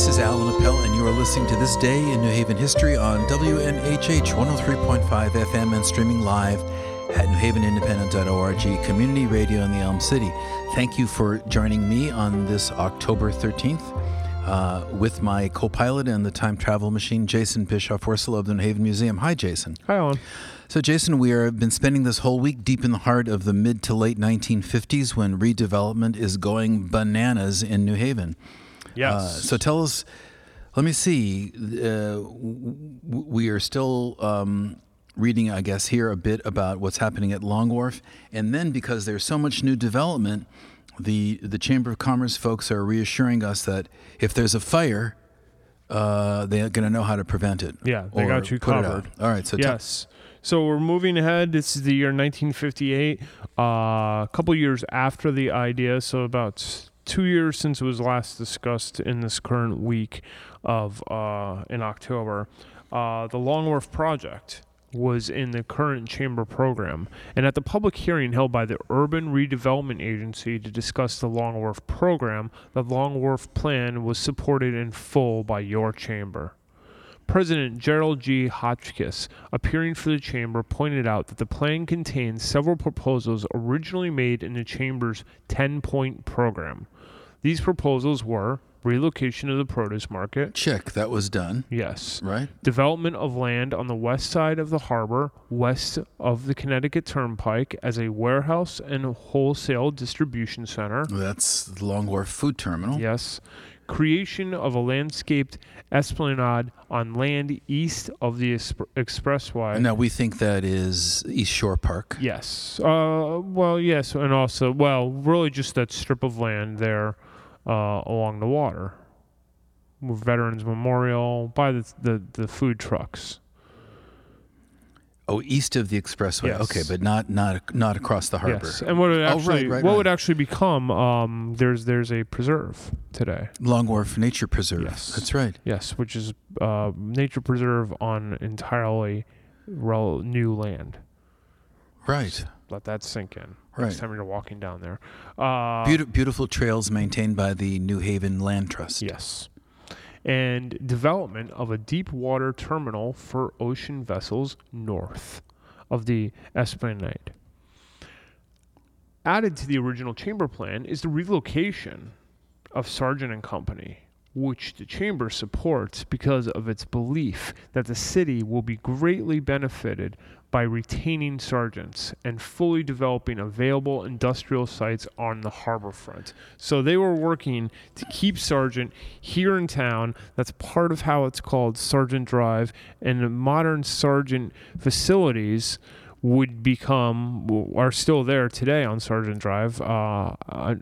This is Alan Appel, and you are listening to This Day in New Haven History on WNHH 103.5 FM and streaming live at newhavenindependent.org, community radio in the Elm City. Thank you for joining me on this October 13th uh, with my co pilot and the time travel machine, Jason Bischoff-Wurstle of the New Haven Museum. Hi, Jason. Hi, Alan. So, Jason, we have been spending this whole week deep in the heart of the mid to late 1950s when redevelopment is going bananas in New Haven. Yes. Uh, so tell us. Let me see. Uh, we are still um, reading, I guess, here a bit about what's happening at Long Wharf, and then because there's so much new development, the the Chamber of Commerce folks are reassuring us that if there's a fire, uh, they're going to know how to prevent it. Yeah, they got you covered. All right. So tell- yes. So we're moving ahead. This is the year 1958, uh, a couple years after the idea. So about two years since it was last discussed in this current week of uh, in October. Uh, the Long Wharf project was in the current chamber program, and at the public hearing held by the Urban Redevelopment Agency to discuss the Long Wharf program, the Long Wharf plan was supported in full by your chamber. President Gerald G. Hotchkiss, appearing for the Chamber, pointed out that the plan contains several proposals originally made in the Chamber's 10 point program. These proposals were relocation of the produce market, check that was done. yes, Right. development of land on the west side of the harbor, west of the Connecticut Turnpike, as a warehouse and wholesale distribution center. That's the Long Wharf Food Terminal. Yes. Creation of a landscaped esplanade on land east of the exp- expressway. Now we think that is East Shore Park. Yes. Uh, well, yes, and also, well, really just that strip of land there uh, along the water, Veterans Memorial, by the the, the food trucks. Oh, east of the expressway. Yes. Okay, but not not not across the harbor. Yes. And what would Oh, right, actually right, what right. would actually become um, there's there's a preserve today. Long Wharf Nature Preserve. Yes. That's right. Yes, which is uh, nature preserve on entirely rel- new land. Right. Let that sink in. Right. Next time you're walking down there. Uh, Beauti- beautiful trails maintained by the New Haven Land Trust. Yes. And development of a deep water terminal for ocean vessels north of the Esplanade. Added to the original chamber plan is the relocation of Sargent and Company, which the chamber supports because of its belief that the city will be greatly benefited by retaining Sargent's and fully developing available industrial sites on the harbor front. So they were working to keep Sargent here in town. That's part of how it's called Sargent Drive. And the modern Sargent facilities would become are still there today on Sargent Drive uh, uh,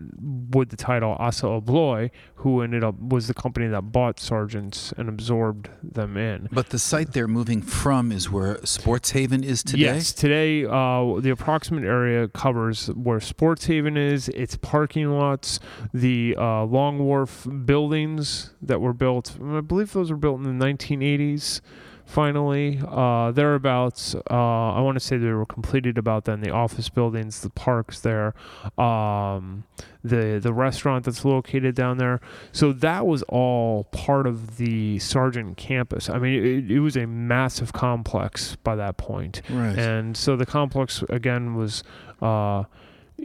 with the title ASSA ABLOY, who ended up was the company that bought Sargent's and absorbed them in. But the site they're moving from is where Sports Haven is today. Yes, today uh, the approximate area covers where Sports Haven is, its parking lots, the uh, Long Wharf buildings that were built. I believe those were built in the 1980s. Finally, uh, thereabouts. Uh, I want to say they were completed about then. The office buildings, the parks there, um, the the restaurant that's located down there. So that was all part of the Sargent campus. I mean, it, it was a massive complex by that point. Right. And so the complex again was uh,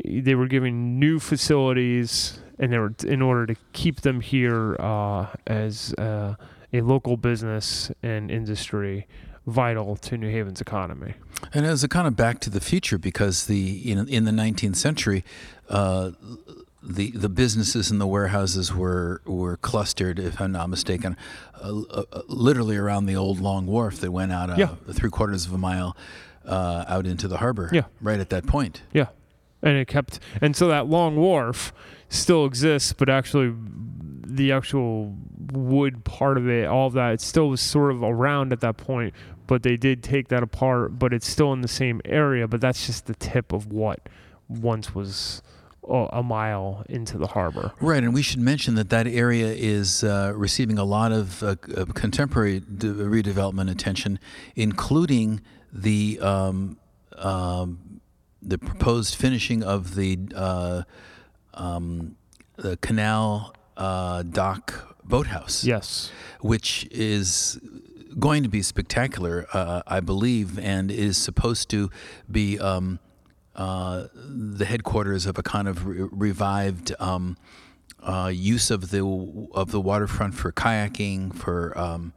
they were giving new facilities, and they were in order to keep them here uh, as uh, a local business and industry vital to New Haven's economy. And as a kind of back to the future, because the you know in the 19th century, uh, the the businesses and the warehouses were were clustered, if I'm not mistaken, uh, uh, literally around the old Long Wharf that went out uh, Yeah. three quarters of a mile uh, out into the harbor. Yeah. right at that point. Yeah. And it kept, and so that long wharf still exists, but actually, the actual wood part of it, all of that, it still was sort of around at that point. But they did take that apart, but it's still in the same area. But that's just the tip of what once was a mile into the harbor. Right, and we should mention that that area is uh, receiving a lot of uh, uh, contemporary de- redevelopment attention, including the um, um, the proposed finishing of the uh, um, the canal uh, dock boathouse, Yes. which is going to be spectacular, uh, I believe, and is supposed to be um, uh, the headquarters of a kind of re- revived um, uh, use of the of the waterfront for kayaking. For um,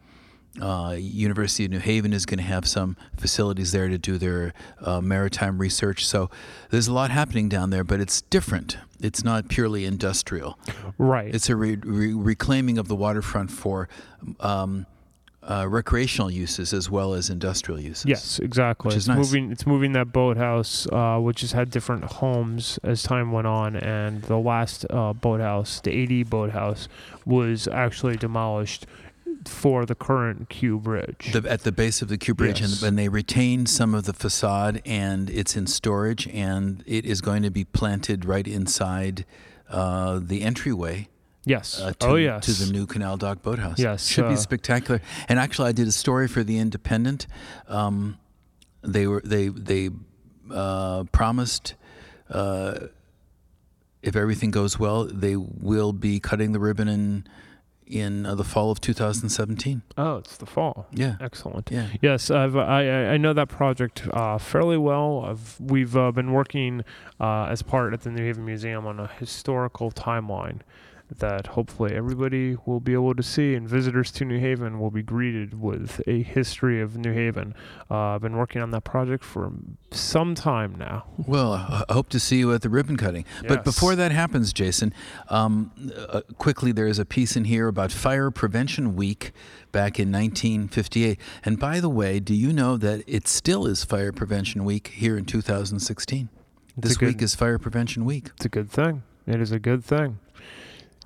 uh, University of New Haven is going to have some facilities there to do their uh, maritime research. So there's a lot happening down there, but it's different. It's not purely industrial. Right. It's a re- re- reclaiming of the waterfront for um, uh, recreational uses as well as industrial uses. Yes, exactly. Which is it's nice. moving. It's moving that boathouse, uh, which has had different homes as time went on, and the last uh, boathouse, the Adee boathouse, was actually demolished for the current Q Bridge. The, at the base of the Q Bridge, Yes. and, and they retained some of the facade, and it's in storage, and it is going to be planted right inside uh, the entryway yes. uh, to, oh yes. to the new Canal Dock Boathouse. Yes, should uh, be spectacular. And actually, I did a story for the Independent. Um, they were they they uh, promised. Uh, if everything goes well, they will be cutting the ribbon in in uh, the fall of 2017. Oh, it's the fall. Yeah, Excellent. yeah. Yes, I've, I I I know that project uh, fairly well. I've, we've uh, been working uh, as part at the New Haven Museum on a historical timeline that hopefully everybody will be able to see, and visitors to New Haven will be greeted with a history of New Haven. Uh, I've been working on that project for some time now. Well, I hope to see you at the ribbon cutting. But before that happens, Jason, um, uh, quickly, there is a piece in here about Fire Prevention Week back in 1958. And by the way, do you know that it still is Fire Prevention Week here in 2016? It's This good- week is Fire Prevention Week. It's a good thing. It is a good thing.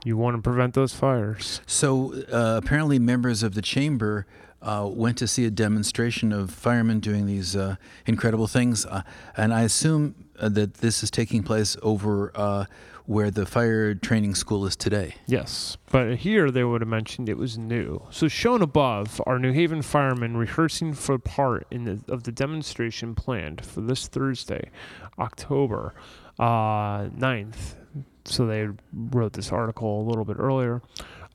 You want to prevent those fires. So uh, apparently, members of the chamber uh, went to see a demonstration of firemen doing these uh, incredible things, uh, and I assume uh, that this is taking place over uh, where the fire training school is today. Yes, but here they would have mentioned it was new. So shown above are New Haven firemen rehearsing for part in the, of the demonstration planned for this Thursday, October uh, 9th. So they wrote this article a little bit earlier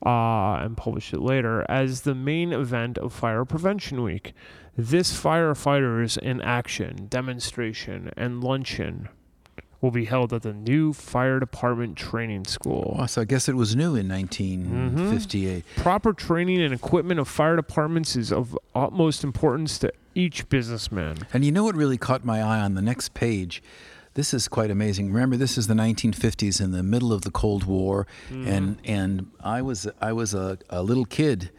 uh, and published it later as the main event of Fire Prevention Week. This firefighters in action demonstration and luncheon will be held at the new fire department training school. Wow, so I guess it was new in 1958. Proper training and equipment of fire departments is of utmost importance to each businessman. And you know what really caught my eye on the next page? This is quite amazing. Remember, this is the 1950s in the middle of the Cold War, mm-hmm. and and I was I was a, a little kid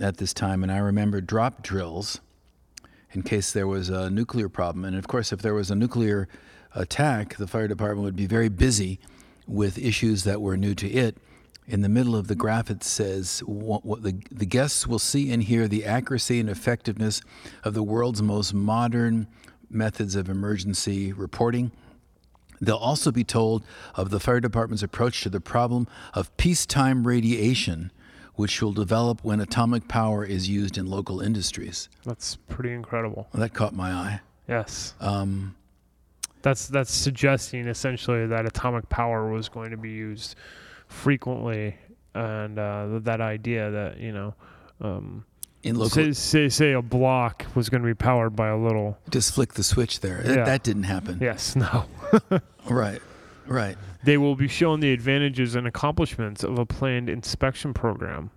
at this time, and I remember drop drills in case there was a nuclear problem. And of course, if there was a nuclear attack, the fire department would be very busy with issues that were new to it. In the middle of the graph, it says what, what the, the guests will see and hear the accuracy and effectiveness of the world's most modern methods of emergency reporting. They'll also be told of the fire department's approach to the problem of peacetime radiation, which will develop when atomic power is used in local industries. That's pretty incredible. Well, that caught my eye. Yes. Um, That's that's suggesting essentially that atomic power was going to be used frequently and uh, that idea that, you know, um, in local, say, say say a block was going to be powered by a little just flick the switch there. That- Yeah. That didn't happen. Yes, no. Right, right. They will be shown the advantages and accomplishments of a planned inspection program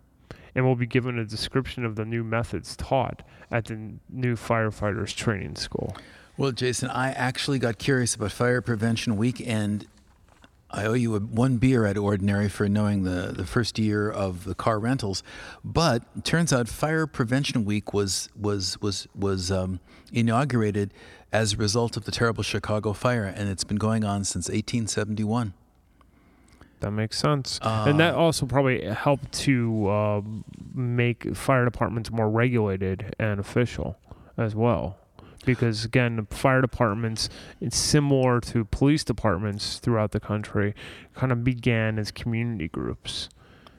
and will be given a description of the new methods taught at the new firefighters training school. Well, Jason, I actually got curious about Fire Prevention Week, and I owe you a, one beer at Ordinary for knowing the, the first year of the car rentals. But turns out Fire Prevention Week was was was was um, inaugurated as a result of the terrible Chicago fire, and it's been going on since 1871. That makes sense. and that also probably helped to uh, make fire departments more regulated and official as well. Because again, the fire departments, it's similar to police departments throughout the country, kind of began as community groups.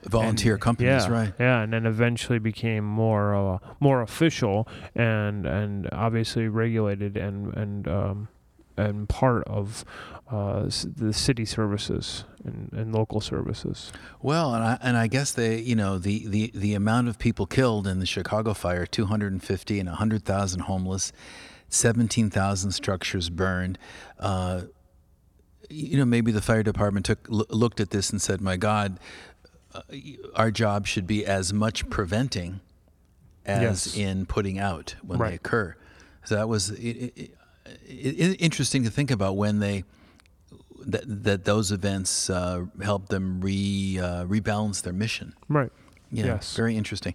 Volunteer And- companies, yeah, right? Yeah, and then eventually became more uh, more official and and obviously regulated and and um, and part of uh, the city services and, and local services. Well, and I, and I guess they, you know, the, the, the amount of people killed in the Chicago fire 250 and 100,000 homeless, 17,000 structures burned. Uh, you know, maybe the fire department took looked at this and said, "My God, uh, our job should be as much preventing as yes. in putting out when right. they occur." So that was it, it, it, interesting to think about when they that that those events uh, help them re uh, rebalance their mission. Right. Yeah, yes. Very interesting.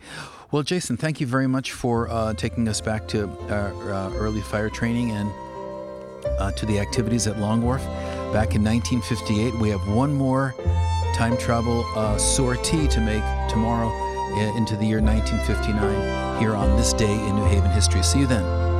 Well, Jason, thank you very much for uh, taking us back to our uh, early fire training and uh, to the activities at Long Wharf back in 1958. We have one more time travel uh, sortie to make tomorrow into the year 1959 here on this day in New Haven history. See you then.